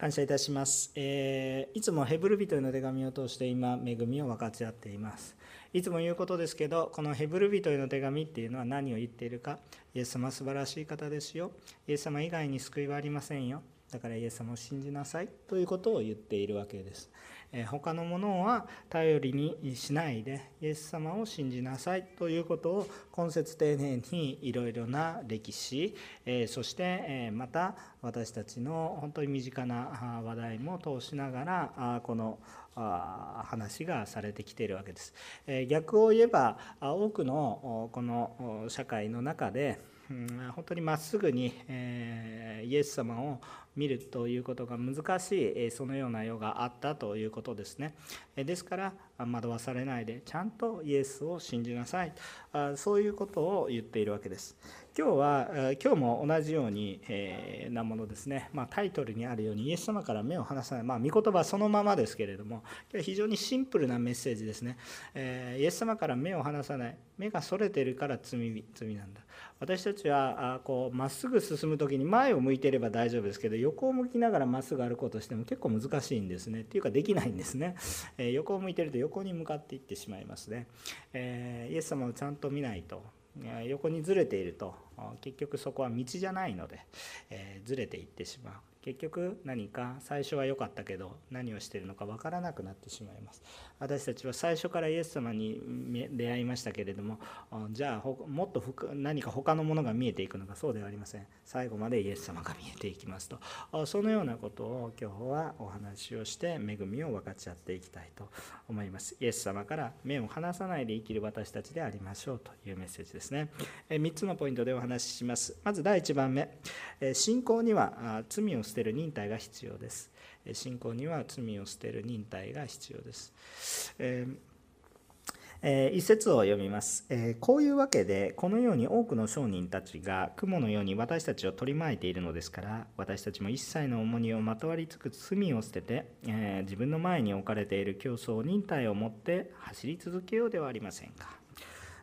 感謝いたします、えーいつもヘブル人への手紙を通して今恵みを分かち合っています。いつも言うことですけどこのヘブル人への手紙っていうのは何を言っているかイエス様は素晴らしい方ですよ。イエス様以外に救いはありませんよ。だからイエス様を信じなさいということを言っているわけです。他のものは頼りにしないでイエス様を信じなさいということを今節丁寧にいろいろな歴史、そしてまた私たちの本当に身近な話題も通しながらこの話がされてきているわけです。逆を言えば多くのこの社会の中で本当にまっすぐに、イエス様を見るということが難しいそのような世があったということですね。ですから惑わされないでちゃんとイエスを信じなさい。そういうことを言っているわけです。今日は今日も同じように、えーなものですね、まあ、タイトルにあるようにイエス様から目を離さない、まあ、御言葉そのままですけれども非常にシンプルなメッセージですね、えーイエス様から目を離さない。目がそれてるから罪罪なんだ。私たちはあこうまっすぐ進む時に前を向いていれば大丈夫ですけど横を向きながらまっすぐ歩こうとしても結構難しいんですね。っていうかできないんですね、えー横を向いていると横に向かっていってしまいますね、えーイエス様をちゃんと見ないと。え横にずれていると。結局そこは道じゃないので、えーずれていってしまう。結局何か最初は良かったけど何をしているのか分からなくなってしまいます。私たちは最初からイエス様に出会いましたけれどもじゃあもっと何か他のものが見えていくのかそうではありません。最後までイエス様が見えていきますと。そのようなことを今日はお話をして恵みを分かち合っていきたいと思います。イエス様から目を離さないで生きる私たちでありましょうというメッセージですね。3つのポイントでお話話しします。まず第1番目。信仰には罪を捨てる忍耐が必要です。信仰には罪を捨てる忍耐が必要です、えーえー一節を読みます、えーこういうわけでこのように多くの商人たちが雲のように私たちを取り巻いているのですから私たちも一切の重荷をまとわりつく罪を捨てて、えー自分の前に置かれている競争忍耐を持って走り続けようではありませんか。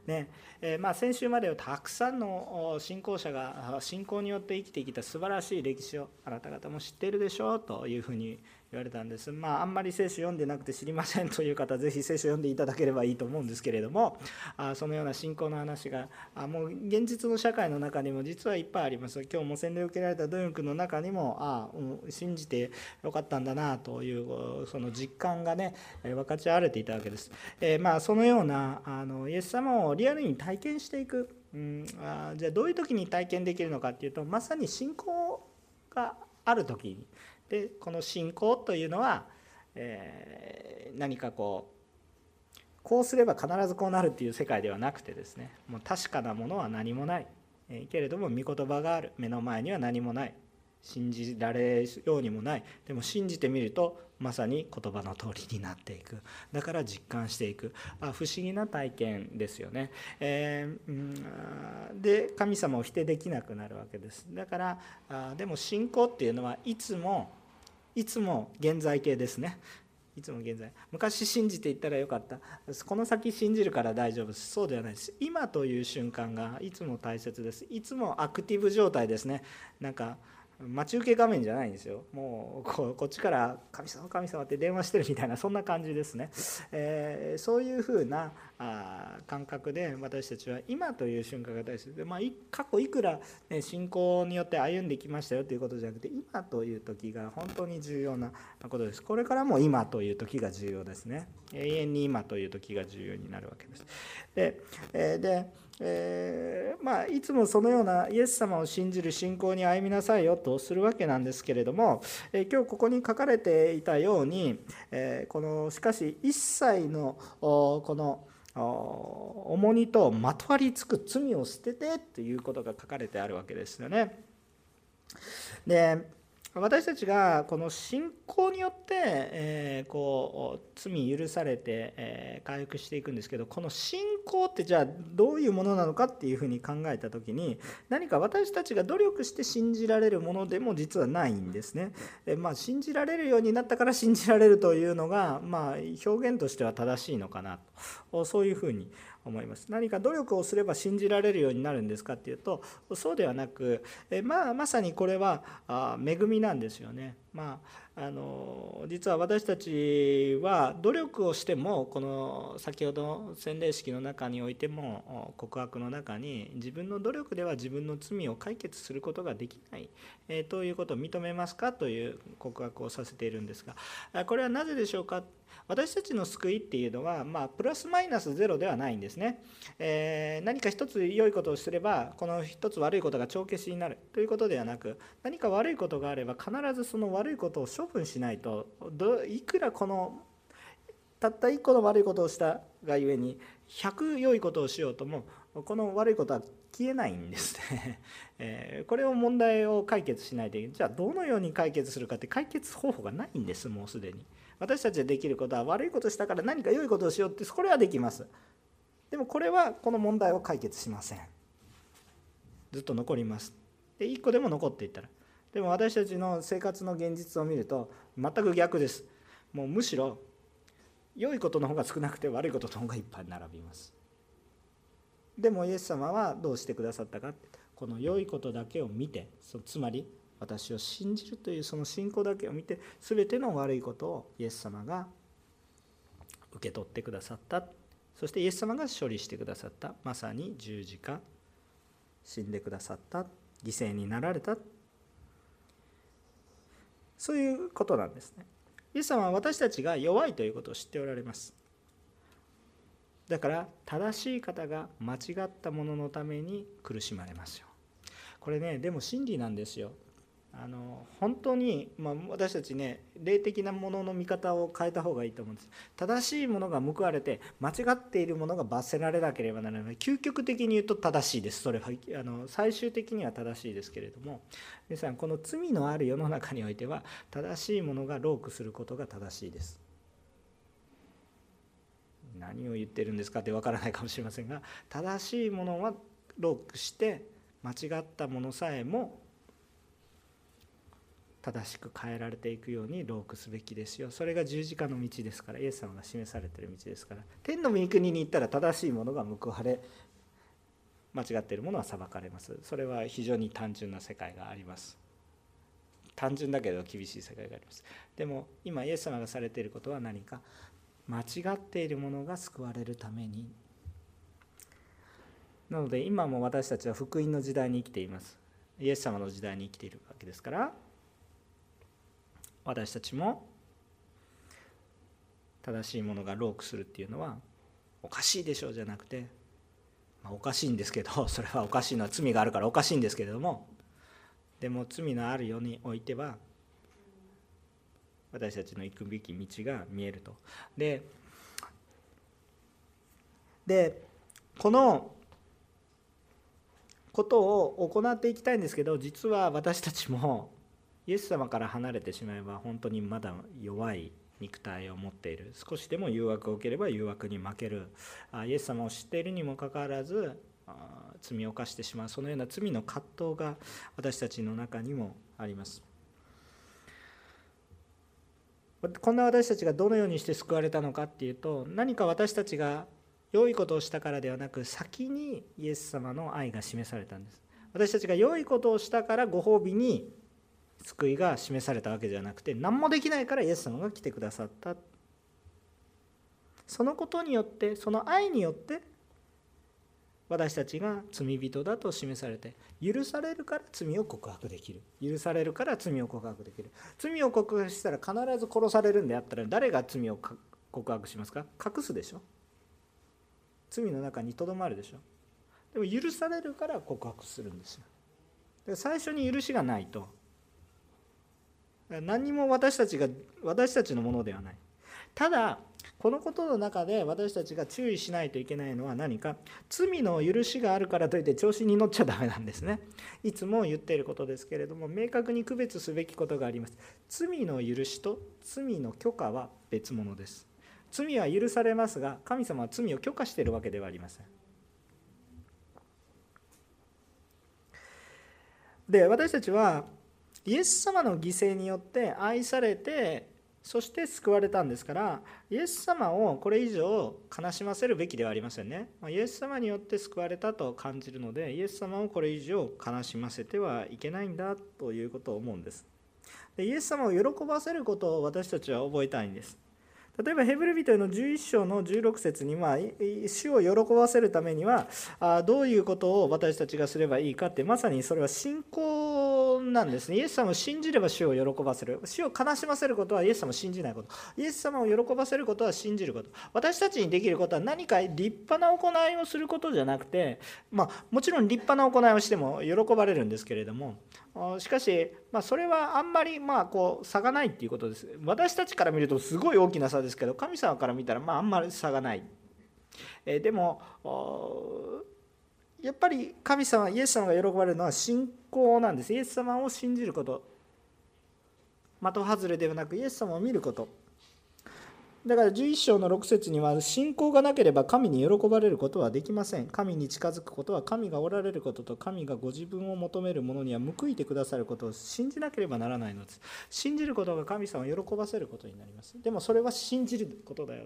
ね。えまあ、先週まではたくさんの信仰者が信仰によって生きてきた素晴らしい歴史をあなた方も知っているでしょうというふうに言われたんです、まあ、あんまり聖書読んでなくて知りませんという方ぜひ聖書読んでいただければいいと思うんですけれどもあそのような信仰の話があもう現実の社会の中にも実はいっぱいあります。今日も洗礼を受けられた努力の中にもあうん信じてよかったんだなというその実感がね分かち合われていたわけです、えーまあ、そのようなあのイエス様をリアルに体験していく、うん、あじゃあどういう時に体験できるのかっていうとまさに信仰がある時にでこの信仰というのは、えー何かこうこうすれば必ずこうなるっていう世界ではなくてですねもう確かなものは何もない、えーけれども御言葉がある。目の前には何もない。信じられるようにもない。でも信じてみるとまさに言葉の通りになっていく。だから実感していく。あ不思議な体験ですよね、えーで神様を否定できなくなるわけです。だからあでも信仰っていうのはいつもいつも現在形ですね。いつも現在。昔信じていったらよかった。この先信じるから大丈夫です。そうではないです。今という瞬間がいつも大切です。いつもアクティブ状態ですね。なんか待ち受け画面じゃないんですよ。もうこっちから「神様神様」って電話してるみたいなそんな感じですね、えーそういうふうなあ感覚で私たちは今という瞬間が大切で、まあ、過去いくら、ね、信仰によって歩んできましたよということじゃなくて今という時が本当に重要なことです。これからも今という時が重要ですね。永遠に今という時が重要になるわけです。で,、えーでえーまあ、いつもそのようなイエス様を信じる信仰に歩みなさいよとするわけなんですけれども、えー今日ここに書かれていたように、えーこのしかし一切のこの重荷とまとわりつく罪を捨ててということが書かれてあるわけですよね。で私たちがこの信仰によって、えーこう罪許されて、えー回復していくんですけどこの信仰ってじゃあどういうものなのかっていうふうに考えた時に何か私たちが努力して信じられるものでも実はないんですね。えまあ、信じられるようになったから 信じられるというのが、まあ、表現としては正しいのかなとそういうふうに思います。何か努力をすれば信じられるようになるんですかっていうとそうではなくえまあまさにこれはあ恵みなんですよね。まあ、あの実は私たちは努力をしてもこの先ほど洗礼式の中においても告白の中に自分の努力では自分の罪を解決することができない、え、ということを認めますかという告白をさせているんですがこれはなぜでしょうか私たちの救いっていうのは、まあ、プラスマイナスゼロではないんですね、えー、何か一つ良いことをすればこの一つ悪いことが帳消しになるということではなく何か悪いことがあれば必ずその悪いことを処分しないといくらこのたった1個の悪いことをしたがゆえに100良いことをしようともこの悪いことは消えないんですね、えこれを問題を解決しないとじゃあどのように解決するかって解決方法がないんですもうすでに。私たちでできることは悪いことしたから何か良いことをしようってこれはできます。でもこれはこの問題を解決しません。ずっと残ります。で1個でも残っていったら。でも私たちの生活の現実を見ると全く逆です。もうむしろ良いことの方が少なくて悪いことの方がいっぱい並びます。でもイエス様はどうしてくださったかこの良いことだけを見てそつまり私を信じるというその信仰だけを見て全ての悪いことをイエス様が受け取ってくださった。そしてイエス様が処理してくださった。まさに十字架死んでくださった。犠牲になられた。そういうことなんですね。イエス様は私たちが弱いということを知っておられます。だから正しい方が間違ったもののために苦しまれますよ。これねでも真理なんですよ。あの本当に、まあ、私たちね霊的なものの見方を変えた方がいいと思うんです。正しいものが報われて間違っているものが罰せられなければならない。究極的に言うと正しいです。それはあの最終的には正しいですけれども。皆さんこの罪のある世の中においては正しいものがロークすることが正しいです。何を言ってるんですかってわからないかもしれませんが正しいものはロークして間違ったものさえも正しく変えられていくようにロークすべきですよ。それが十字架の道ですから。イエス様が示されてる道ですから。天の御国に行ったら正しいものが報われ間違っているものは裁かれます。それは非常に単純な世界があります。単純だけど厳しい世界があります。でも今イエス様がされていることは何か？間違っているものが救われるために。なので今も私たちは福音の時代に生きています。イエス様の時代に生きているわけですから私たちも正しいものがロークするっていうのはおかしいでしょうじゃなくて、まあ、おかしいんですけど それはおかしいのは罪があるからおかしいんですけれどもでも罪のある世においては私たちの行くべき道が見えると。ででこのことを行っていきたいんですけど実は私たちもイエス様から離れてしまえば本当にまだ弱い肉体を持っている。少しでも誘惑を受ければ誘惑に負ける。イエス様を知っているにもかかわらず罪を犯してしまう。そのような罪の葛藤が私たちの中にもあります。こんな私たちがどのようにして救われたのかっていうと何か私たちが良いことをしたからではなく先にイエス様の愛が示されたんです。私たちが良いことをしたからご褒美に救いが示されたわけではなくて何もできないからイエス様が来てくださった。そのことによってその愛によって私たちが罪人だと示されて許されるから罪を告白できる。許されるから罪を告白できる。罪を告白したら必ず殺されるんであったら誰が罪を告白しますか？隠すでしょ。罪の中にとどまるでしょ。でも許されるから告白するんですよ。最初に許しがないと。何にも私たちが私たちのものではない。ただこのことの中で私たちが注意しないといけないのは何か。罪の許しがあるからといって調子に乗っちゃダメなんですね。いつも言っていることですけれども明確に区別すべきことがあります。罪の許しと罪の許可は別物です。罪は許されますが神様は罪を許可しているわけではありません。で私たちはイエス様の犠牲によって愛されてそして救われたんですからイエス様をこれ以上悲しませるべきではありませんね。イエス様によって救われたと感じるのでイエス様をこれ以上悲しませてはいけないんだということを思うんです。でイエス様を喜ばせることを私たちは覚えたいんです。例えばヘブル人への11章の16節には主を喜ばせるためにはどういうことを私たちがすればいいかってまさにそれは信仰なんですね。イエス様を信じれば主を喜ばせる。主を悲しませることはイエス様を信じないこと。イエス様を喜ばせることは信じること。私たちにできることは何か立派な行いをすることじゃなくてまあもちろん立派な行いをしても喜ばれるんですけれどもしかし、まあ、それはあんまりまあこう差がないっていうことです。私たちから見るとすごい大きな差ですけど神様から見たらまああんまり差がない、えでもやっぱり神様イエス様が喜ばれるのは信仰なんです。イエス様を信じること。的外れではなくイエス様を見ること。だから11章の6節には信仰がなければ神に喜ばれることはできません。神に近づくことは神がおられることと神がご自分を求めるものには報いてくださることを信じなければならないのです。信じることが神様を喜ばせることになります。でもそれは信じることだよ。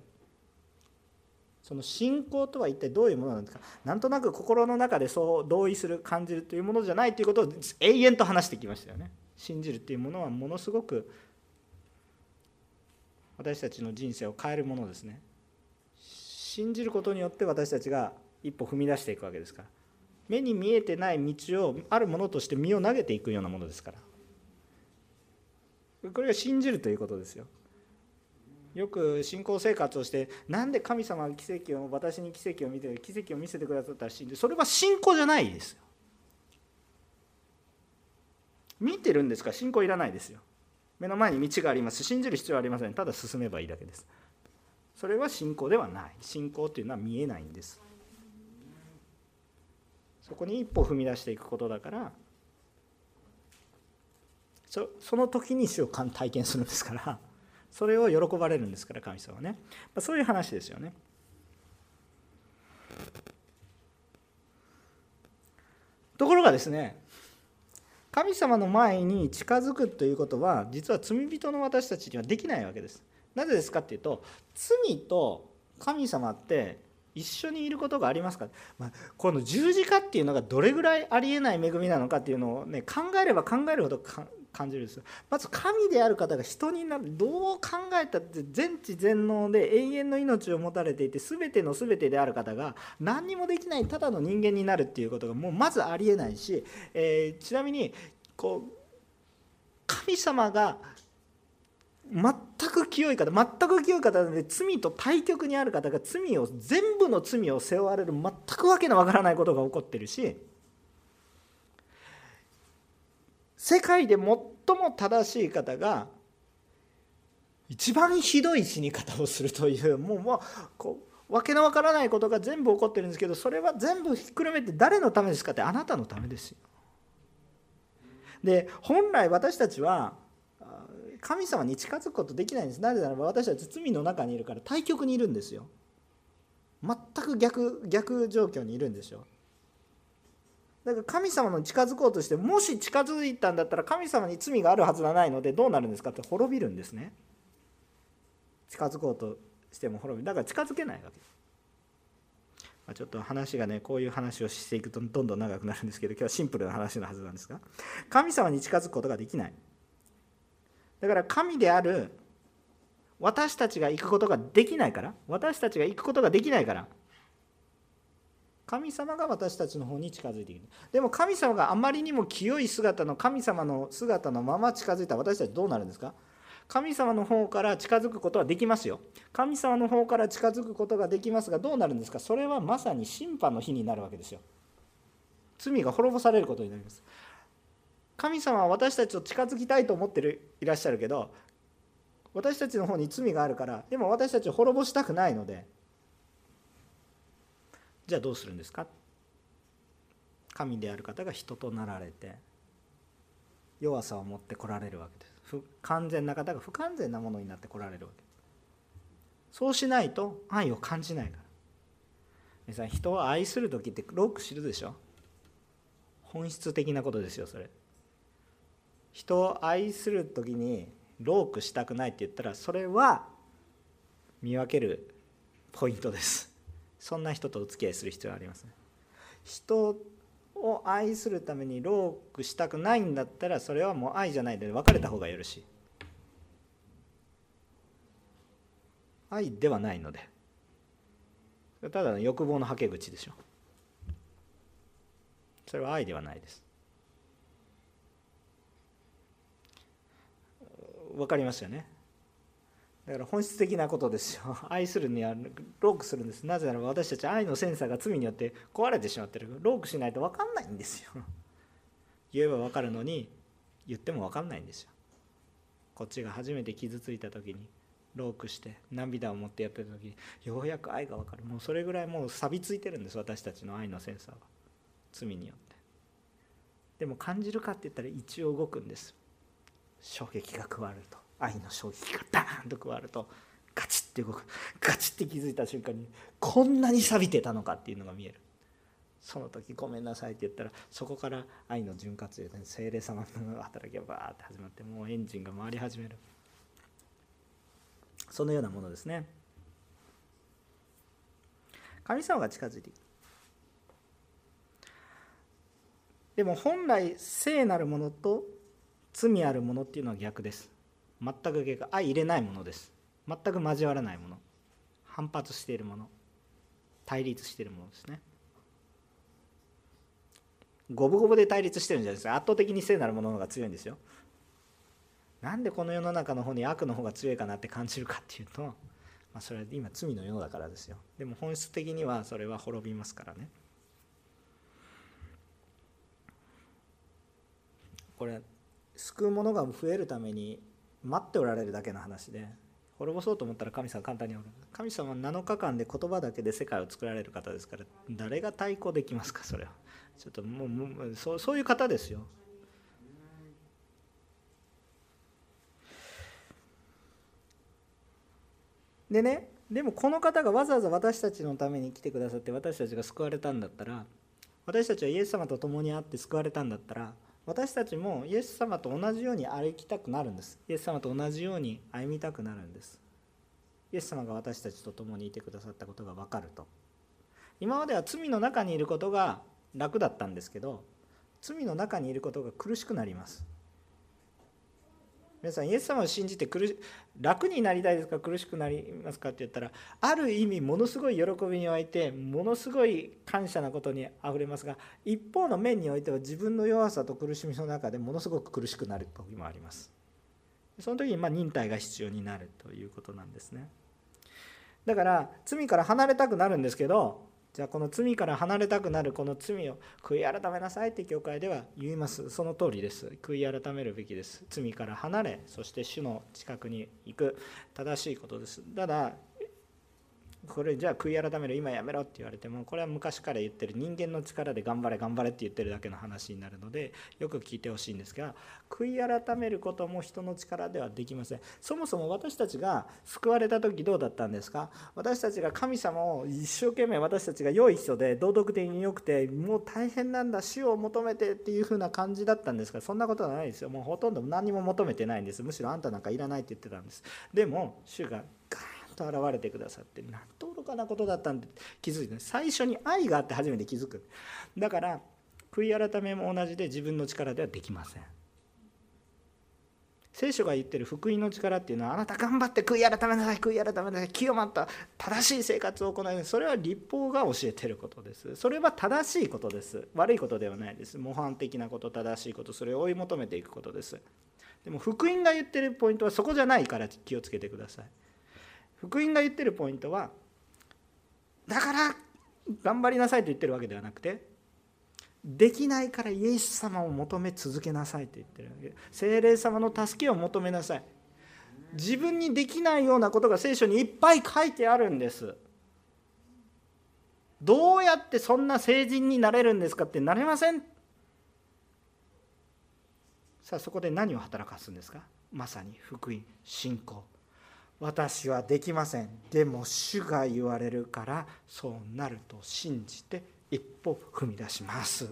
その信仰とは一体どういうものなんですかなんとなく心の中でそう同意する感じるというものじゃないということを永遠と話してきましたよね。信じるっていうものはものすごく私たちの人生を変えるものですね。信じることによって私たちが一歩踏み出していくわけですから。目に見えてない道をあるものとして身を投げていくようなものですから。これが信じるということですよ。よく信仰生活をしてなんで神様が奇跡を私に奇跡を見て奇跡を見せてくださったら信じるそれは信仰じゃないですよ。見てるんですか？ら信仰いらないですよ。目の前に道があります。信じる必要はありません。ただ進めばいいだけです。それは信仰ではない。信仰というのは見えないんです。そこに一歩踏み出していくことだからその時に主を体験するんですから。それを喜ばれるんですから神様はねそういう話ですよね。ところがですね神様の前に近づくということは実は罪人の私たちにはできないわけです。なぜですかっていうと罪と神様って一緒にいることがありますか、まあ、この十字架っていうのがどれぐらいありえない恵みなのかっていうのをね考えれば考えるほど感じるんですよ。まず神である方が人になる。どう考えたって全知全能で永遠の命を持たれていて全ての全てである方が何にもできないただの人間になるっていうことがもうまずありえないし、えー、ちなみにこう神様が全く清い方全く清い方で罪と対極にある方が罪を全部の罪を背負われる全くわけのわからないことが起こってるし世界で最も正しい方が一番ひどい死に方をするというもうもうこう訳のわからないことが全部起こってるんですけどそれは全部ひっくるめて誰のためですかってあなたのためですよ。で本来私たちは神様に近づくことできないんです。なぜならば私たち罪の中にいるから対極にいるんですよ。全く逆逆状況にいるんですよ。だから神様に近づこうとしてもし近づいたんだったら神様に罪があるはずがないのでどうなるんですかって滅びるんです。ね近づこうとしても滅びるだから近づけないわけまあ、ちょっと話がねこういう話をしていくとどんどん長くなるんですけど今日はシンプルな話のはずなんですが神様に近づくことができない。だから神である私たちが行くことができないから私たちが行くことができないから神様が私たちの方に近づいているでも神様があまりにも清い姿の神様の姿のまま近づいた私たちどうなるんですか？神様の方から近づくことはできますよ。神様の方から近づくことができますがどうなるんですか？それはまさに審判の日になるわけですよ。罪が滅ぼされることになります。神様は私たちと近づきたいと思ってるいらっしゃるけど私たちの方に罪があるからでも私たちを滅ぼしたくないのでじゃあどうするんですか？神である方が人となられて弱さを持ってこられるわけです。不完全な方が不完全なものになってこられるわけです。そうしないと愛を感じないから。皆さん人を愛する時ってローク知るでしょ？本質的なことですよそれ。人を愛する時にロークしたくないって言ったらそれは見分けるポイントです。そんな人とお付き合いする必要がありますね。人を愛するためにロークしたくないんだったらそれはもう愛じゃないで別れた方がよろしい。愛ではないので。ただの欲望のはけ口でしょ。それは愛ではないです。分かりますよね。だから本質的なことですよ。愛するにはロークするんです。なぜならば私たち愛のセンサーが罪によって壊れてしまってる。ロークしないと分かんないんですよ。言えば分かるのに言っても分かんないんですよ。こっちが初めて傷ついた時にロークして涙を持ってやってる時にようやく愛が分かる。もうそれぐらいもう錆びついてるんです。私たちの愛のセンサーは。罪によって。でも感じるかって言ったら一応動くんです。衝撃が加わると。愛の衝撃がバーンと加わるとガチッて動く。ガチッて気づいた瞬間にこんなに錆びてたのかっていうのが見える。その時ごめんなさいって言ったらそこから愛の潤滑油で精霊様の働きがバーって始まってもうエンジンが回り始める。そのようなものですね。神様が近づいていくでも本来聖なるものと罪あるものっていうのは逆です。全く逆相入れないものです。全く交わらないもの。反発しているもの。対立しているものですね。五分五分で対立してるんじゃないですか。圧倒的に聖なるものの方が強いんですよ。なんでこの世の中の方に悪の方が強いかなって感じるかっていうと、まあ、それは今罪の世だからですよ。でも本質的にはそれは滅びますからね。これ救う者が増えるために待っておられるだけの話で滅ぼそうと思ったら神様簡単に神様は7日間で言葉だけで世界を作られる方ですから誰が対抗できますかそれは。ちょっともうもうそうそういう方ですよ。でねでもこの方がわざわざ私たちのために来てくださって私たちが救われたんだったら私たちはイエス様と共に会って救われたんだったら私たちもイエス様と同じように歩きたくなるんです。イエス様と同じように歩みたくなるんです。イエス様が私たちと共にいてくださったことが分かると。今までは罪の中にいることが楽だったんですけど罪の中にいることが苦しくなります。皆さんイエス様を信じて苦し楽になりたいですか苦しくなりますかって言ったらある意味ものすごい喜びに沸いてものすごい感謝なことにあふれますが一方の面においては自分の弱さと苦しみの中でものすごく苦しくなる時もあります。その時にま忍耐が必要になるということなんですね。だから罪から離れたくなるんですけどじゃあこの罪から離れたくなるこの罪を悔い改めなさいって教会では言います。その通りです。悔い改めるべきです。罪から離れそして主の近くに行く。正しいことです。ただこれじゃあ悔い改める今やめろって言われてもこれは昔から言ってる人間の力で頑張れ頑張れって言ってるだけの話になるのでよく聞いてほしいんですが悔い改めることも人の力ではできません。そもそも私たちが救われた時どうだったんですか？私たちが神様を一生懸命私たちが良い人で道徳的に良くてもう大変なんだ死を求めてっていう風な感じだったんですがそんなことはないですよ。もうほとんど何も求めてないんです。むしろあんたなんかいらないって言ってたんです。でも主がガーと現れてくださってなんと愚かなことだったんで気づいて最初に愛があって初めて気づく。だから悔い改めも同じで自分の力ではできません。聖書が言ってる福音の力っていうのはあなた頑張って悔い改めなさい悔い改めなさい清まった正しい生活を行いそれは立法が教えてることです。それは正しいことです。悪いことではないです。模範的なこと正しいことそれを追い求めていくことです。でも福音が言ってるポイントはそこじゃないから気をつけてください。福音が言ってるポイントはだから頑張りなさいと言ってるわけではなくてできないからイエス様を求め続けなさいと言ってるわけ。精霊様の助けを求めなさい。自分にできないようなことが聖書にいっぱい書いてあるんです。どうやってそんな成人になれるんですかってなれません。さあそこで何を働かすんですか？まさに福音信仰。私はできません。でも主が言われるからそうなると信じて一歩踏み出します。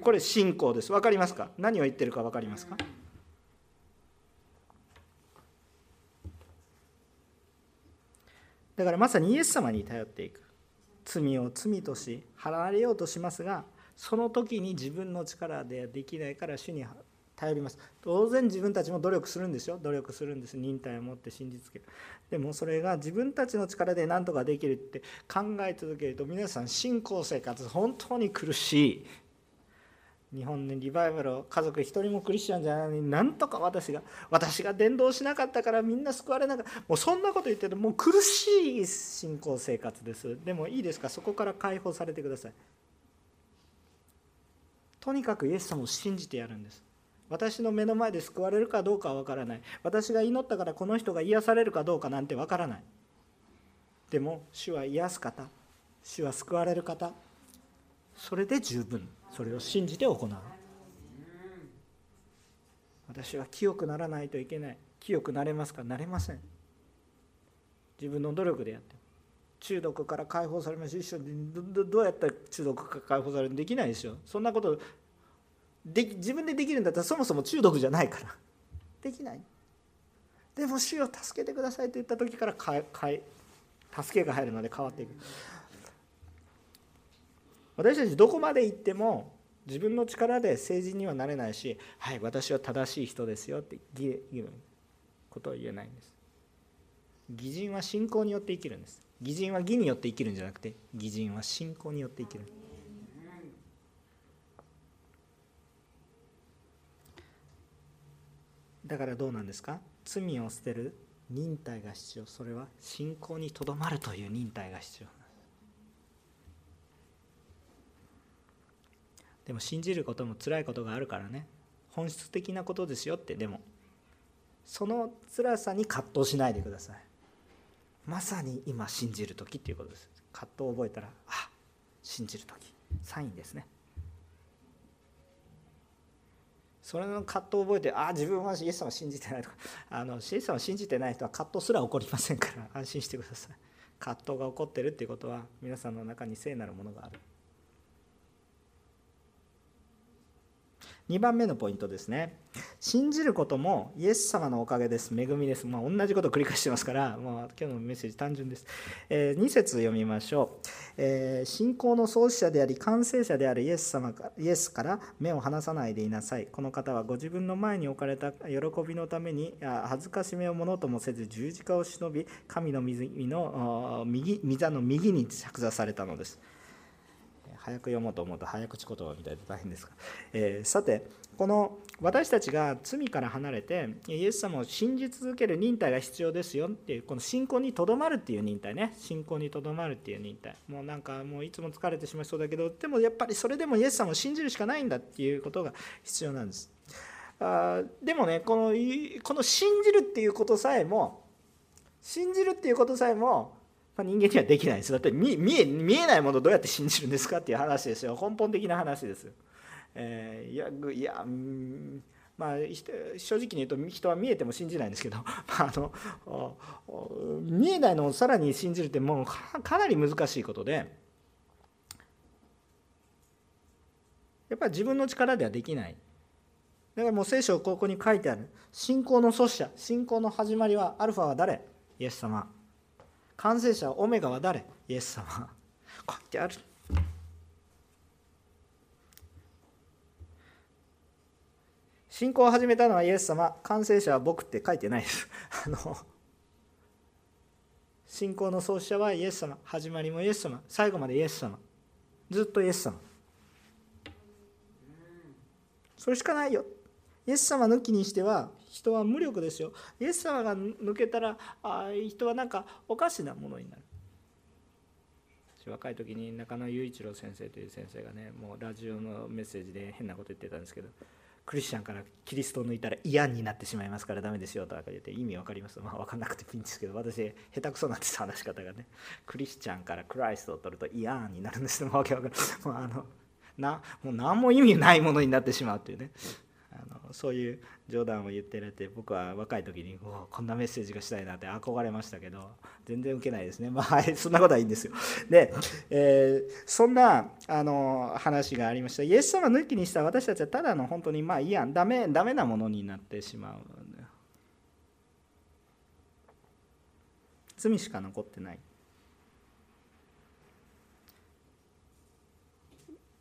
これ信仰です。分かりますか？何を言ってるか分かりますか？だからまさにイエス様に頼っていく。罪を罪とし離れようとしますがその時に自分の力ではできないから主に頼ります。当然自分たちも努力するんですよ。努力するんです。忍耐を持って信じつける。でもそれが自分たちの力で何とかできるって考え続けると皆さん信仰生活本当に苦しい。日本のリバイバルを家族一人もクリスチャンじゃないのになんとか私が私が伝道しなかったからみんな救われなかった。もうそんなこと言ってるともう苦しい信仰生活です。でもいいですか？そこから解放されてください。とにかくイエス様を信じてやるんです。私の目の前で救われるかどうかは分からない。私が祈ったからこの人が癒されるかどうかなんて分からない。でも主は癒す方。主は救われる方。それで十分。それを信じて行う。私は清くならないといけない。清くなれますか？なれません。自分の努力でやって中毒から解放されます。一緒にどうやったら中毒から解放されるできないですよそんなことで自分でできるんだったらそもそも中毒じゃないから。できない。でも主を助けてくださいと言った時からかか助けが入るので変わっていく。私たちどこまで行っても自分の力で成人にはなれないしはい私は正しい人ですよって言うことを言えないんです。義人は信仰によって生きるんです。義人は義によって生きるんじゃなくて義人は信仰によって生きる。だからどうなんですか？罪を捨てる忍耐が必要。それは信仰にとどまるという忍耐が必要。でも信じることも辛いことがあるからね。本質的なことですよって。でもその辛さに葛藤しないでください。まさに今信じる時っていうことです。葛藤を覚えたらあ信じる時。サインですね。それの葛藤を覚えてああ自分はイエス様を信じてないとか あのイエス様を信じてない人は葛藤すら起こりませんから 安心してください。葛藤が起こってるっていうことは皆さんの中に聖なるものがある。2番目のポイントですね。信じることもイエス様のおかげです恵みです、まあ、同じことを繰り返してますから、まあ、今日のメッセージ単純です、えー、2節読みましょう、えー、信仰の創始者であり完成者であるイエス様イエスから目を離さないでいなさい。この方はご自分の前に置かれた喜びのために恥ずかしめをものともせず十字架を忍び神の水の右御座の右に着座されたのです。早く読もうと思うと早口言葉みたいで大変ですが、えー、さてこの私たちが罪から離れてイエス様を信じ続ける忍耐が必要ですよっていうこの信仰にとどまるっていう忍耐ね。信仰にとどまるっていう忍耐。もうなんかもういつも疲れてしまいそうだけどでもやっぱりそれでもイエス様を信じるしかないんだっていうことが必要なんです。あでもねこのこの信じるっていうことさえも信じるっていうことさえも人間にはできないです。だって見え見えないものどうやって信じるんですかっていう話ですよ。根本的な話です。えー、いやいやまあ、正直に言うと人は見えても信じないんですけど、あ、の見えないのをさらに信じるってもうかなり難しいことで。やっぱり自分の力ではできない。だからもう聖書ここに書いてある。信仰の創始者信仰の始まりはアルファは誰？イエス様。完成者オメガは誰？イエス様。書いてある。信仰を始めたのはイエス様。完成者は僕って書いてないです。あの信仰の創始者はイエス様。始まりもイエス様。最後までイエス様。ずっとイエス様。それしかないよ。イエス様抜きにしては人は無力ですよ。イエス様が抜けたらあ人はなんかおかしなものになる。若い時に中野雄一郎先生という先生がねもうラジオのメッセージで変なこと言ってたんですけどクリスチャンからキリストを抜いたら嫌になってしまいますからダメですよとか言って意味分かります？まあ分かんなくてもいいんですけど私下手くそなんです話し方がね。クリスチャンからクライストを取ると嫌になるんです。わけわかるもうあのなもう何も意味ないものになってしまうっていうね。あのそういう冗談を言ってられて僕は若い時にこんなメッセージがしたいなって憧れましたけど全然受けないですね。まあそんなことはいいんですよ。で、えー、そんなあの話がありました。イエス様抜きにした私たちはただの本当にまあいいやん。ダメダメなものになってしまう罪しか残ってない。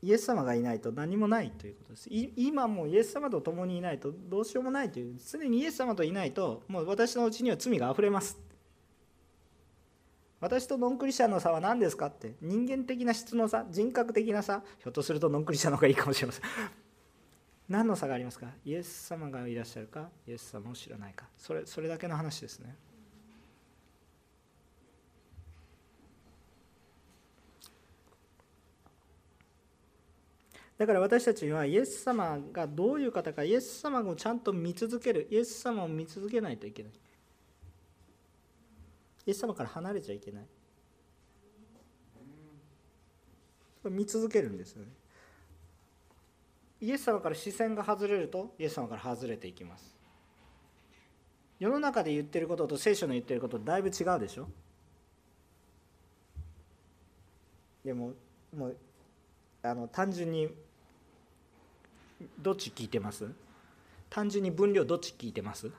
イエス様がいないと何もないということです。今もイエス様と共にいないとどうしようもないという。常にイエス様といないともう私のうちには罪があふれます。私とノンクリスチャンの差は何ですかって。人間的な質の差人格的な差。ひょっとするとノンクリスチャンの方がいいかもしれません。何の差がありますか？イエス様がいらっしゃるか？イエス様を知らないか？それそれだけの話ですね。だから私たちはイエス様がどういう方かイエス様をちゃんと見続けるイエス様を見続けないといけない。イエス様から離れちゃいけない。見続けるんですよね。イエス様から視線が外れるとイエス様から外れていきます。世の中で言ってることと聖書の言ってることだいぶ違うでしょ。でももうあの単純にどっち聞いてます？単純に分量どっち聞いてます？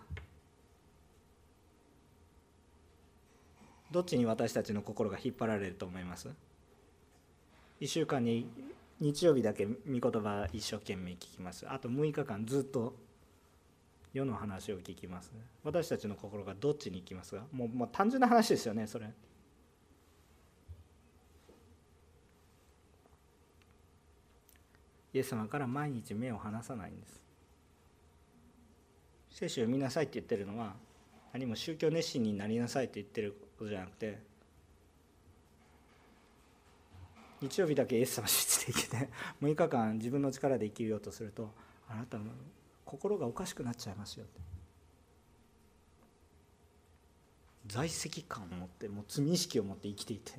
どっちに私たちの心が引っ張られると思います？1週間に日曜日だけ御言葉一生懸命聞きます。あと6日間ずっと世の話を聞きます。私たちの心がどっちに行きますか？もうもう単純な話ですよねそれ。イエス様から毎日目を離さないんです。聖書を見なさいって言ってるのは何も宗教熱心になりなさいって言ってることじゃなくて日曜日だけイエス様信じて生きて6日間自分の力で生きようとするとあなたの心がおかしくなっちゃいますよって。在籍感を持ってもう罪意識を持って生きていて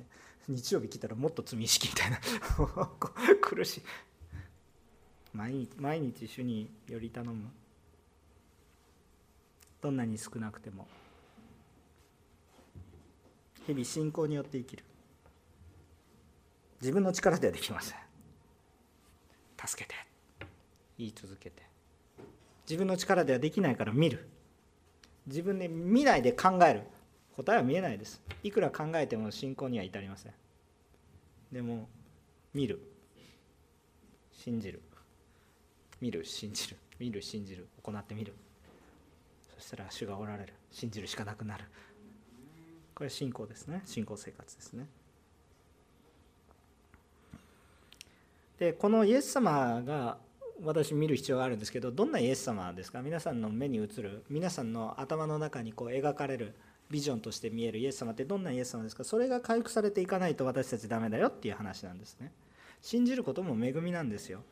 日曜日来たらもっと罪意識みたいな 苦しい。毎日毎日主により頼む。どんなに少なくても。日々信仰によって生きる。自分の力ではできません。助けて。言い続けて。自分の力ではできないから見る。自分で見ないで考える。答えは見えないです。いくら考えても信仰には至りません。でも見る。信じる。見る信じる見る信じる行ってみる。そしたら主がおられる。信じるしかなくなる。これ信仰ですね。信仰生活ですね。でこのイエス様が私見る必要があるんですけどどんなイエス様ですか？皆さんの目に映る皆さんの頭の中にこう描かれるビジョンとして見えるイエス様ってどんなイエス様ですか？それが回復されていかないと私たちダメだよっていう話なんですね。信じることも恵みなんですよ。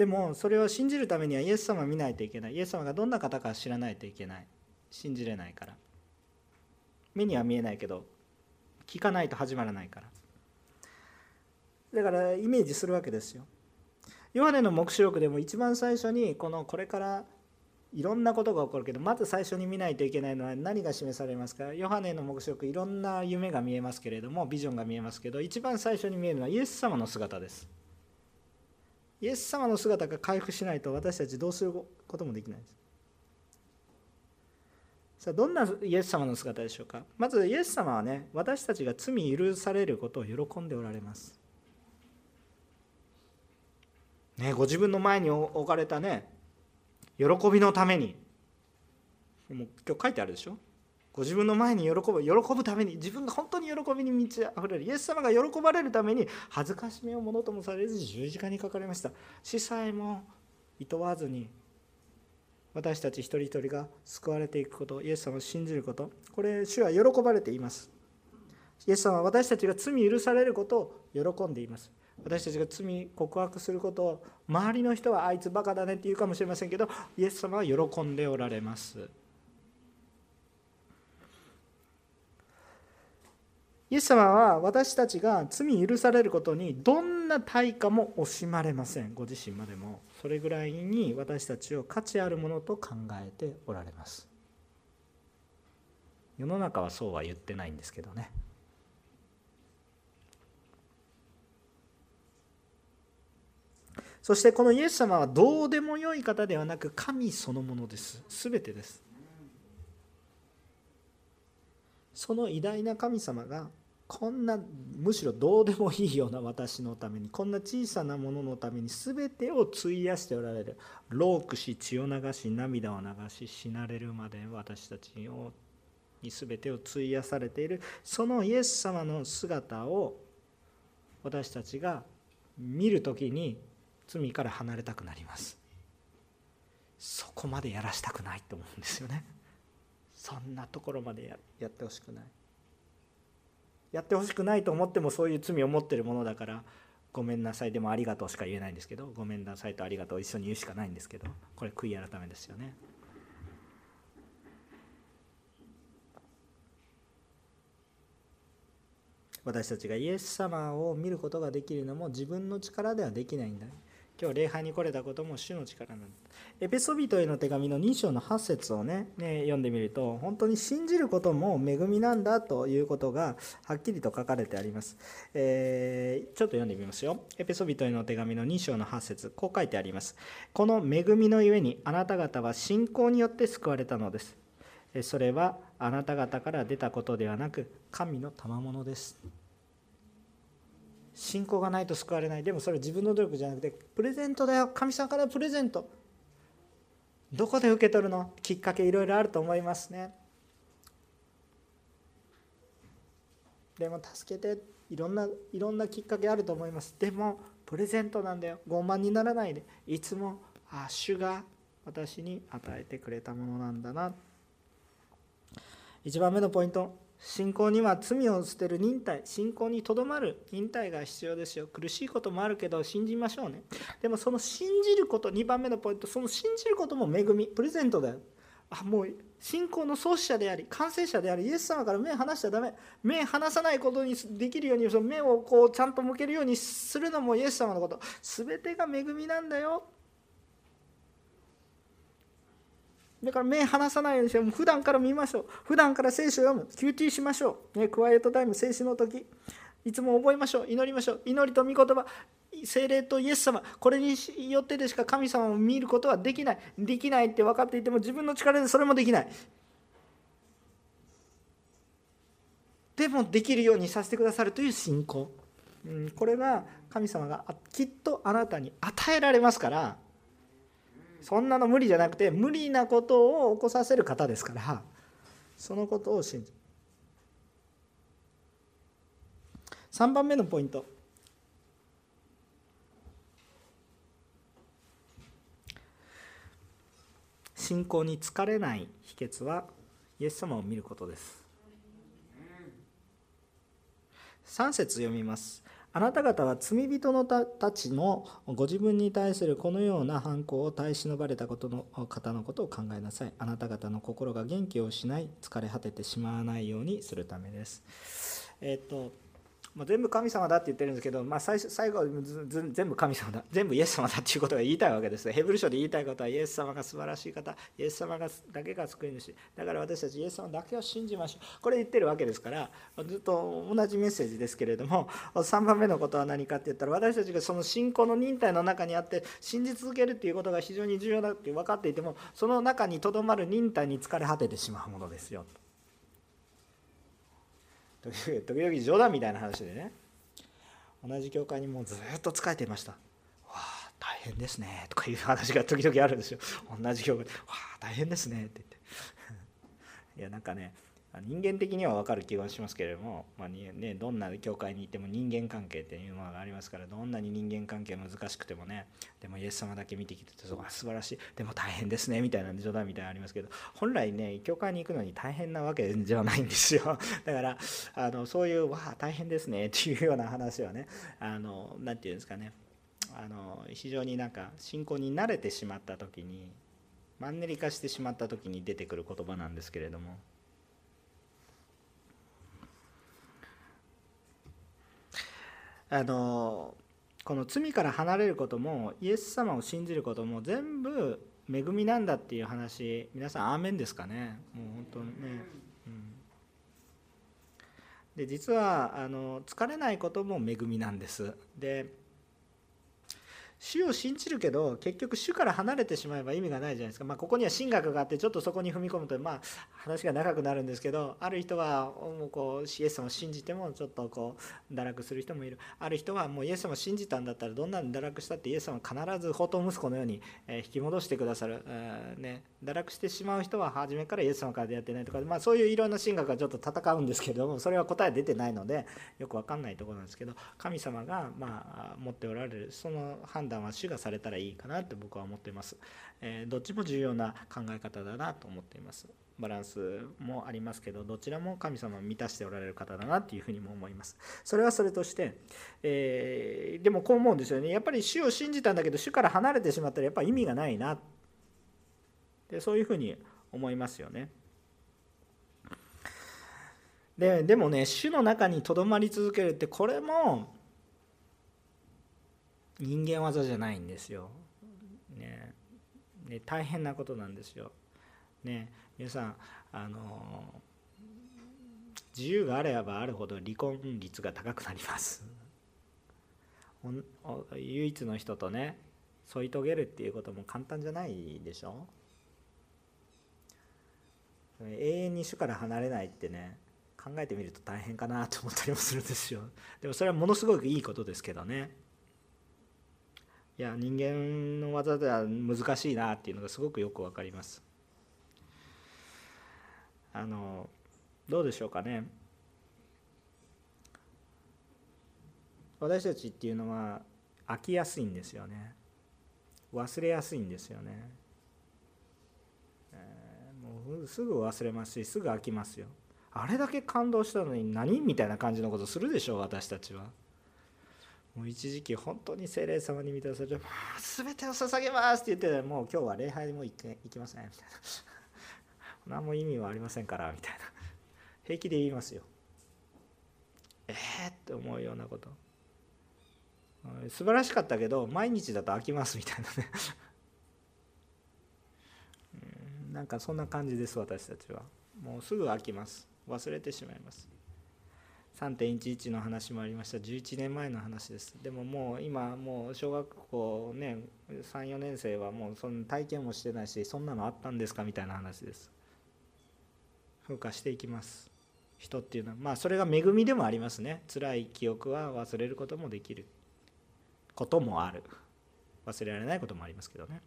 でもそれを信じるためにはイエス様を見ないといけない。イエス様がどんな方か知らないといけない。信じれないから。目には見えないけど聞かないと始まらないから。だからイメージするわけですよ。ヨハネの黙示録でも一番最初にこのこれからいろんなことが起こるけどまず最初に見ないといけないのは何が示されますか？ヨハネの黙示録いろんな夢が見えますけれどもビジョンが見えますけど一番最初に見えるのはイエス様の姿です。イエス様の姿が回復しないと私たちどうすることもできないです。さあどんなイエス様の姿でしょうか？まずイエス様はね私たちが罪許されることを喜んでおられます。ね、ご自分の前に置かれたね喜びのためにもう今日書いてあるでしょ？ご自分の前に喜ぶ喜ぶために自分が本当に喜びに満ち溢れるイエス様が喜ばれるために恥ずかしめをものともされず十字架にかかれました。司祭もいとわずに私たち一人一人が救われていくことイエス様を信じることこれ主は喜ばれています。イエス様は私たちが罪許されることを喜んでいます。私たちが罪告白することを周りの人はあいつバカだねって言うかもしれませんけどイエス様は喜んでおられます。イエス様は私たちが罪許されることにどんな対価も惜しまれません。ご自身までもそれぐらいに私たちを価値あるものと考えておられます。世の中はそうは言ってないんですけどね。そしてこのイエス様はどうでもよい方ではなく神そのものです。全てです。その偉大な神様がこんなむしろどうでもいいような私のためにこんな小さなもののために全てを費やしておられる。ロークし血を流し涙を流し死なれるまで私たちをに全てを費やされている。そのイエス様の姿を私たちが見る時に罪から離れたくなります。そこまでやらしたくないと思うんですよね。そんなところまでやってほしくない。やってほしくないと思ってもそういう罪を持ってるものだからごめんなさい。でもありがとうしか言えないんですけどごめんなさいとありがとう一緒に言うしかないんですけどこれ悔い改めですよね。私たちがイエス様を見ることができるのも自分の力ではできないんだ。今日礼拝に来れたことも主の力なんだ。エペソビトへの手紙の2章の8節をねね読んでみると本当に信じることも恵みなんだということがはっきりと書かれてあります、えー、ちょっと読んでみますよ。エペソビトへの手紙の2章の8節こう書いてあります。この恵みのゆえにあなた方は信仰によって救われたのです。それはあなた方から出たことではなく神の賜物です。信仰がないと救われない。でもそれは自分の努力じゃなくてプレゼントだよ。神様からプレゼント。どこで受け取るの？きっかけいろいろあると思いますね。でも助けて。いろんないろんなきっかけあると思います。でもプレゼントなんだよ。傲慢にならないで。いつもあ主が私に与えてくれたものなんだな。1番目のポイント。信仰には罪を捨てる忍耐信仰にとどまる忍耐が必要ですよ。苦しいこともあるけど信じましょうね。でもその信じること2番目のポイントその信じることも恵みプレゼントだよ。あもう信仰の創始者であり完成者でありイエス様から目離しちゃダメ。目離さないことにできるようにその目をこうちゃんと向けるようにするのもイエス様のこと。全てが恵みなんだよ。だから目離さないようにして、もう普段から見ましょう。普段から聖書を読む。QT しましょう。ね、クワイエットタイム、聖書の時。いつも覚えましょう。祈りましょう。祈りと御言葉。精霊とイエス様。これによってでしか神様を見ることはできない。できないって分かっていても自分の力でそれもできない。でもできるようにさせてくださるという信仰。うん、これが神様がきっとあなたに与えられますから。そんなの無理じゃなくて無理なことを起こさせる方ですからそのことを信じる。3番目のポイント。信仰に疲れない秘訣はイエス様を見ることです。3節読みます。あなた方は罪人のたちのご自分に対するこのような犯行を耐え忍ばれたことの方のことを考えなさい。あなた方の心が元気を失い疲れ果ててしまわないようにするためです。えっ、ともう全部神様だって言ってるんですけど、まあ、最最後は全部神様だ全部イエス様だっていうことが言いたいわけです。ヘブル書で言いたいことはイエス様が素晴らしい方イエス様がだけが救い主。だから私たちイエス様だけを信じましょう。これ言ってるわけですからずっと同じメッセージですけれども3番目のことは何かって言ったら私たちがその信仰の忍耐の中にあって信じ続けるっていうことが非常に重要だって分かっていてもその中にとどまる忍耐に疲れ果ててしまうものですよ。時々冗談みたいな話でね。同じ教会にもうずっと仕えていました「わあ大変ですね」とかいう話が 時々あるんですよ。同じ教会。で「わあ大変ですね」って言って。いやなんかね人間的には分かる気がしますけれども、まあね、どんな教会にいても人間関係っていうものがありますからどんなに人間関係難しくてもねでもイエス様だけ見てきてて素晴らしいでも大変ですねみたいな冗談みたいなのありますけど本来ね教会に行くのに大変なわけではないんですよ だからあのそういう「わあ大変ですね」っていうような話はね何て言うんですかねあの非常になんか信仰に慣れてしまった時にマンネリ化してしまった時に出てくる言葉なんですけれども。あのこの罪から離れることもイエス様を信じることも全部恵みなんだっていう話皆さんアーメンですかね。もう本当にね、うん、で実はあの疲れないことも恵みなんです。で主を信じるけど結局主から離れてしまえば意味がないじゃないですか、まあ、ここには神学があってちょっとそこに踏み込むと、まあ、話が長くなるんですけどある人はもうこうイエス様を信じてもちょっとこう堕落する人もいる。ある人はもうイエス様を信じたんだったらどんなに堕落したってイエス様は必ず宝刀息子のように引き戻してくださる、ね、堕落してしまう人は初めからイエス様から出会ってないとか、まあ、そういういろんな神学がちょっと戦うんですけどもそれは答え出てないのでよく分かんないところなんですけど神様がまあ持っておられるその判断は主がされたらいいかなって僕は思っています、えー、どっちも重要な考え方だなと思っています。バランスもありますけどどちらも神様を満たしておられる方だなっていうふうにも思います。それはそれとして、えー、でもこう思うんですよね。やっぱり主を信じたんだけど主から離れてしまったらやっぱ意味がないなでそういうふうに思いますよね。ででもね主の中にとどまり続けるってこれも人間技じゃないんですよ。ねね大変なことなんですよ。ね皆さんあの自由があればあるほど離婚率が高くなります。唯一の人とね添い遂げるっていうことも簡単じゃないでしょ永遠に主から離れないってね考えてみると大変かなと思ったりもするんですよでもそれはものすごくいいことですけどねいや人間の技では難しいなっていうのがすごくよく分かります。あのどうでしょうかね。私たちっていうのは飽きやすいんですよね。忘れやすいんですよね、えー、もうすぐ忘れますしすぐ飽きますよ。あれだけ感動したのに何みたいな感じのことするでしょう私たちは。もう一時期本当に精霊様に満たされて「全てを捧げます」って言ってもう今日は礼拝も行行きませんみたいな何も意味はありませんからみたいな平気で言いますよえーって思うようなこと。素晴らしかったけど毎日だと飽きますみたいなね。なんかそんな感じです私たちは。もうすぐ飽きます。忘れてしまいます。3.11の話もありました。11年前の話です。でももう今もう小学校ね34年生はもうその体験もしてないしそんなのあったんですかみたいな話です。風化していきます。人っていうのは。まあそれが恵みでもありますね。辛い記憶は忘れることもできる。こともある。忘れられないこともありますけどね。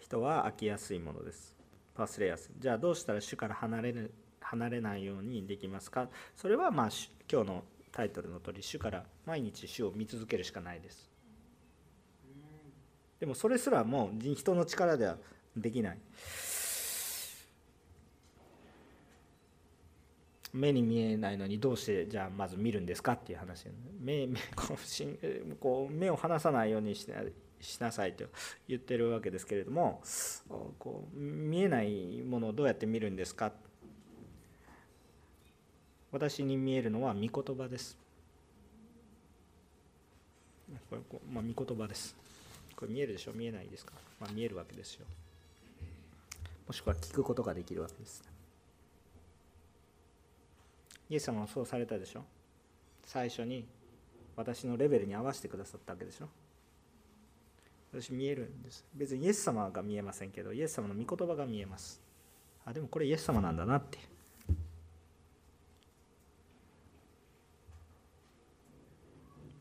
人は飽きやすいものです。忘れやすい。じゃあどうしたら主から離れる離れないようにできますか？それはまあ今日のタイトルの通り主から毎日主を見続けるしかないです。でもそれすらもう人の力ではできない。目に見えないのにどうしてじゃあまず見るんですかっていう話目 目こうこう目を離さないようにししなさいと言ってるわけですけれどもこう見えないものをどうやって見るんですか？私に見えるのは御言葉です。これまあ、御言葉です。これ見えるでしょ？見えないですか、まあ、見えるわけですよ。もしくは聞くことができるわけです。イエス様はそうされたでしょ？最初に私のレベルに合わせてくださったわけでしょ？私見えるんです。別にイエス様が見えませんけどイエス様の御言葉が見えます。あでもこれイエス様なんだなって。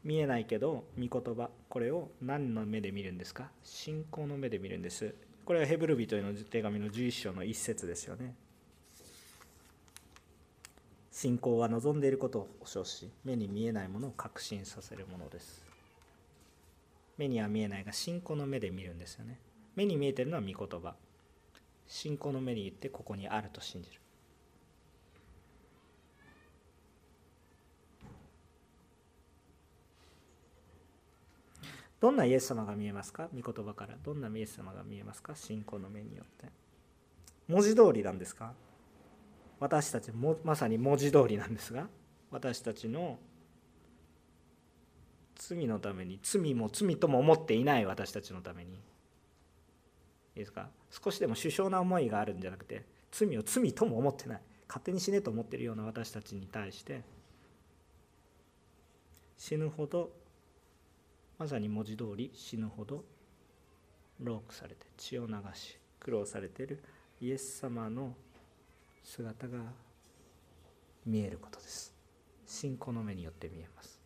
見えないけど御言葉これを何の目で見るんですか？信仰の目で見るんです。これはヘブル人への手紙の11章の一節ですよね。信仰は望んでいることを保証し目に見えないものを確信させるものです。目には見えないが信仰の目で見るんですよね。目に見えてるのは御言葉。信仰の目に言ってここにあると信じる。どんなイエス様が見えますか？御言葉から。どんなイエス様が見えますか？信仰の目によって。文字通りなんですか？私たちもまさに文字通りなんですが私たちの罪のために罪も罪とも思っていない私たちのために。いいですか？少しでも首相な思いがあるんじゃなくて罪を罪とも思ってない。勝手に死ねと思っているような私たちに対して死ぬほどまさに文字通り死ぬほどロークされて血を流し苦労されているイエス様の姿が見えることです。信仰の目によって見えます。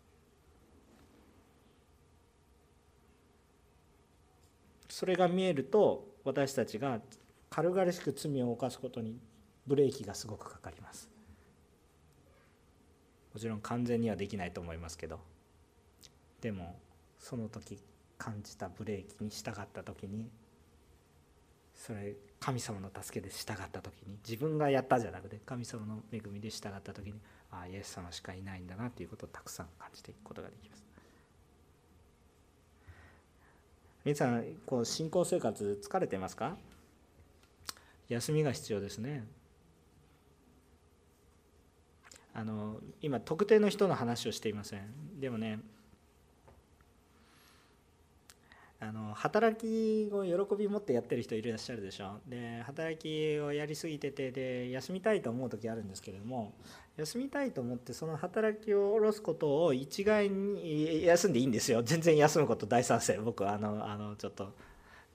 それが見えると私たちが軽々しく罪を犯すことにブレーキがすごくかかります。もちろん完全にはできないと思いますけどでもその時感じたブレーキに従った時にそれ神様の助けで従った時に自分がやったじゃなくて神様の恵みで従った時にああイエス様しかいないんだなということをたくさん感じていくことができます。皆さんこう信仰生活疲れてますか？休みが必要ですね。あの今特定の人の話をしていません。でもねあの働きを喜び持ってやってる人いらっしゃるでしょ。で働きをやりすぎててで休みたいと思う時あるんですけれども休みたいと思ってその働きを下ろすことを一概に休んでいいんですよ。全然休むこと大賛成。僕はあのあのちょっと。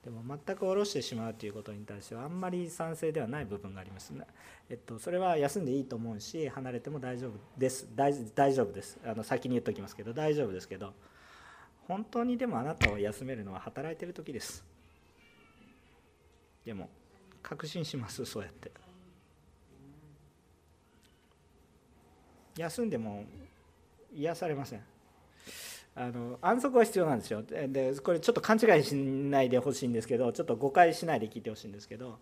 でも全く下ろしてしまうということに対してはあんまり賛成ではない部分がありますね。えっと、それは休んでいいと思うし離れても大丈夫です。大丈夫です。あの先に言っておきますけど大丈夫ですけど。本当にでもあなたを休めるのは働いてる時です。でも確信しますそうやって。休んでも癒されません。あの安息は必要なんですよ。でこれちょっと勘違いしないでほしいんですけどちょっと誤解しないで聞いてほしいんですけど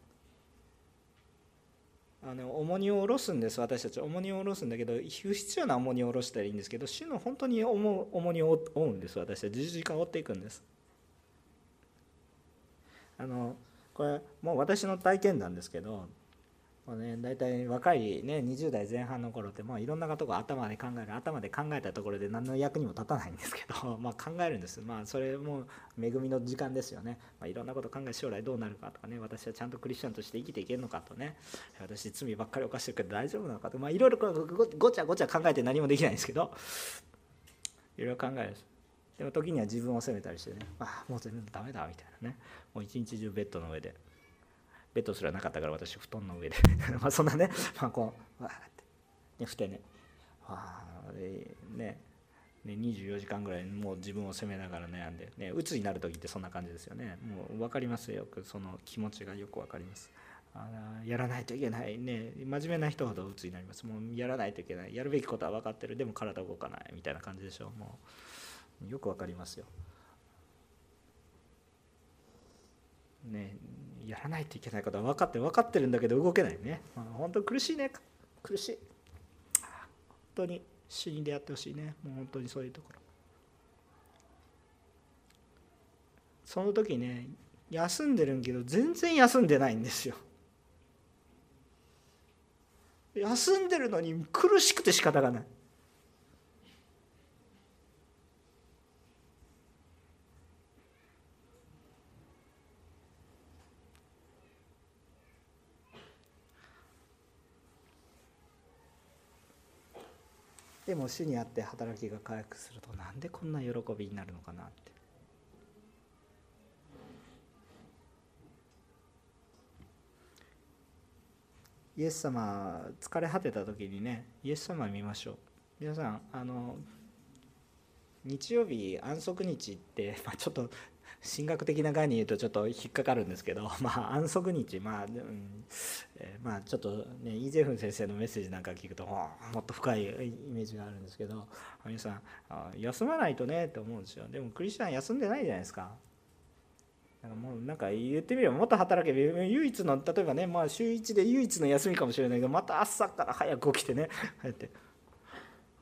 あの重荷を下ろすんです私たち。重荷を下ろすんだけど不必要な重荷を下ろしたらいいんですけど主の本当に重荷を負うんです私たち。十字架を追っていくんです。あのこれもう私の体験談ですけどもうね、大体若い、ね、20代前半の頃ってもういろんなことが頭で考える頭で考えたところで何の役にも立たないんですけど、ま、考えるんです。まあそれも恵みの時間ですよね、まあ、いろんなこと考え将来どうなるかとかね私はちゃんとクリスチャンとして生きていけるのかとね。私罪ばっかり犯してるけど大丈夫なのかと、まあ、いろいろごちゃごちゃ考えて何もできないんですけどいろいろ考えるでも時には自分を責めたりしてねああもう全然ダメだみたいなね。もう一日中ベッドの上でベッドすらなかったから私布団の上で。まあそんなね、まあ、こうわーって。ねふてね。あね。ね24時間ぐらいもう自分を責めながら悩んで。ね鬱になる時ってそんな感じですよね。もう分かりますよ。くその気持ちがよく分かります。あやらないといけない。ね真面目な人ほど鬱になります。もうやらないといけない。やるべきことは分かってる。でも体動かない。みたいな感じでしょ。うもうよく分かりますよ。ねやらないといけないことは分かって分かってるんだけど動けないね、まあ、本当苦しいね。苦しい。本当に死に出会ってほしいね。もう本当にそういうところ。その時ね休んでるんけど全然休んでないんですよ。休んでるのに苦しくて仕方がない。でも主にあって働きが回復するとなんでこんな喜びになるのかなって。イエス様疲れ果てた時にねイエス様見ましょう。皆さんあの日曜日安息日って、まあ、ちょっと神学的な概念言うとちょっと引っかかるんですけど、まあ、安息日、まあうんえー、まあ、ちょっとねイ・ジェフン先生のメッセージなんか聞くともっと深いイメージがあるんですけど皆さん休まないとねって思うんですよ。でもクリスチャン休んでないじゃないですか。なんかもうなんか言ってみればもっと働けば唯一の例えばね、まあ、週1で唯一の休みかもしれないけどまた朝から早く起きてね、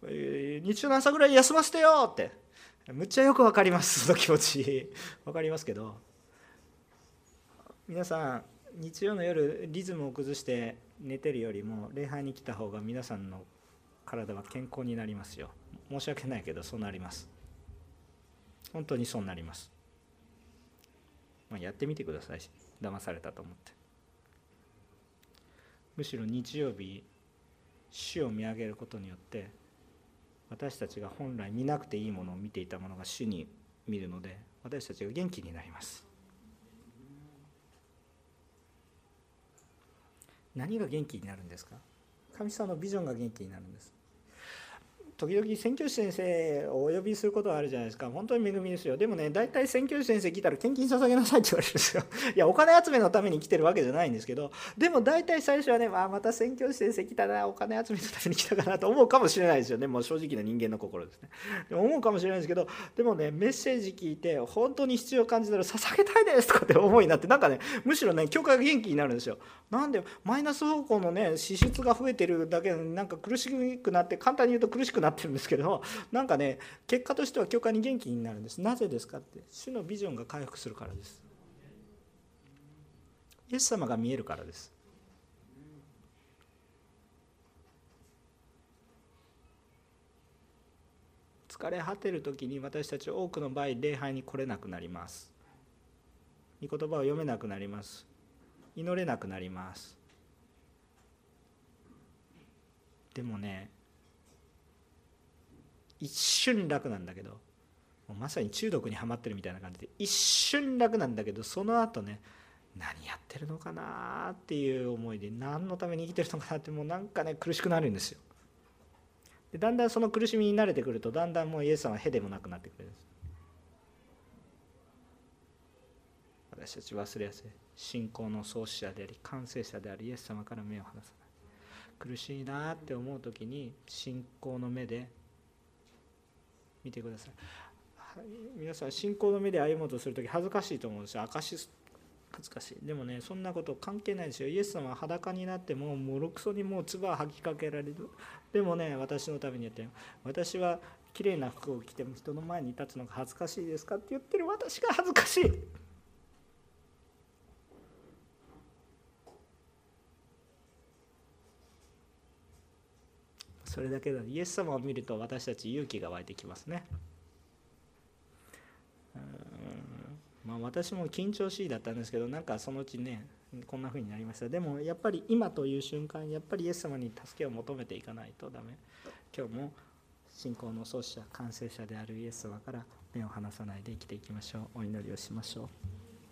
日曜の朝ぐらい休ませてよって。むっちゃよく分かりますその気持ち。分かりますけど。皆さん日曜の夜リズムを崩して寝てるよりも礼拝に来た方が皆さんの体は健康になりますよ。申し訳ないけどそうなります。本当にそうなります、まあ、やってみてください騙されたと思って。むしろ日曜日死を見上げることによって私たちが本来見なくていいものを見ていたものが主に見るので私たちが元気になります。何が元気になるんですか？神様のビジョンが元気になるんです。時々宣教師先生をお呼びすることがあるじゃないですか。本当に恵みですよ。でもね大体宣教師先生来たら献金捧げなさいって言われるんですよ。いやお金集めのために来てるわけじゃないんですけどでも大体最初はね、まあ、また宣教師先生来たなお金集めのために来たかなと思うかもしれないですよね。もう正直な人間の心ですね。でも思うかもしれないですけどでもねメッセージ聞いて本当に必要を感じたら捧げたいですとかって思いになってなんかねむしろね教会が元気になるんですよ。なんでマイナス方向のね支出が増えてるだけでなんか苦しくなって簡単に言うと苦しくなってるんですけどなんかね結果としては教会に元気になるんです。なぜですかって主のビジョンが回復するからです。イエス様が見えるからです。疲れ果てる時に私たち多くの場合礼拝に来れなくなります。御言葉を読めなくなります。祈れなくなります。でもね一瞬楽なんだけどもうまさに中毒にはまってるみたいな感じで一瞬楽なんだけどその後ね何やってるのかなっていう思いで何のために生きてるのかなってもうなんかね苦しくなるんですよ。でだんだんその苦しみに慣れてくるとだんだんもうイエス様はへでもなくなってくるんです。私たち忘れやすい信仰の創始者であり完成者であるイエス様から目を離さない。苦しいなって思う時に信仰の目で見てください。皆さん信仰の目で歩もうとする時恥ずかしいと思うんですよ。証し恥ずかしい。でもねそんなこと関係ないですよ。イエス様は裸になってももろくそにもう唾を吐きかけられる。でもね私のためにやって私は綺麗な服を着ても人の前に立つのが恥ずかしいですかって言ってる私が恥ずかしい。それだけだ。イエス様を見ると私たち勇気が湧いてきますね。まあ、私も緊張しいだったんですけどなんかそのうちねこんな風になりました。でもやっぱり今という瞬間やっぱりイエス様に助けを求めていかないとダメ。今日も信仰の創始者完成者であるイエス様から目を離さないで生きていきましょう。お祈りをしましょう。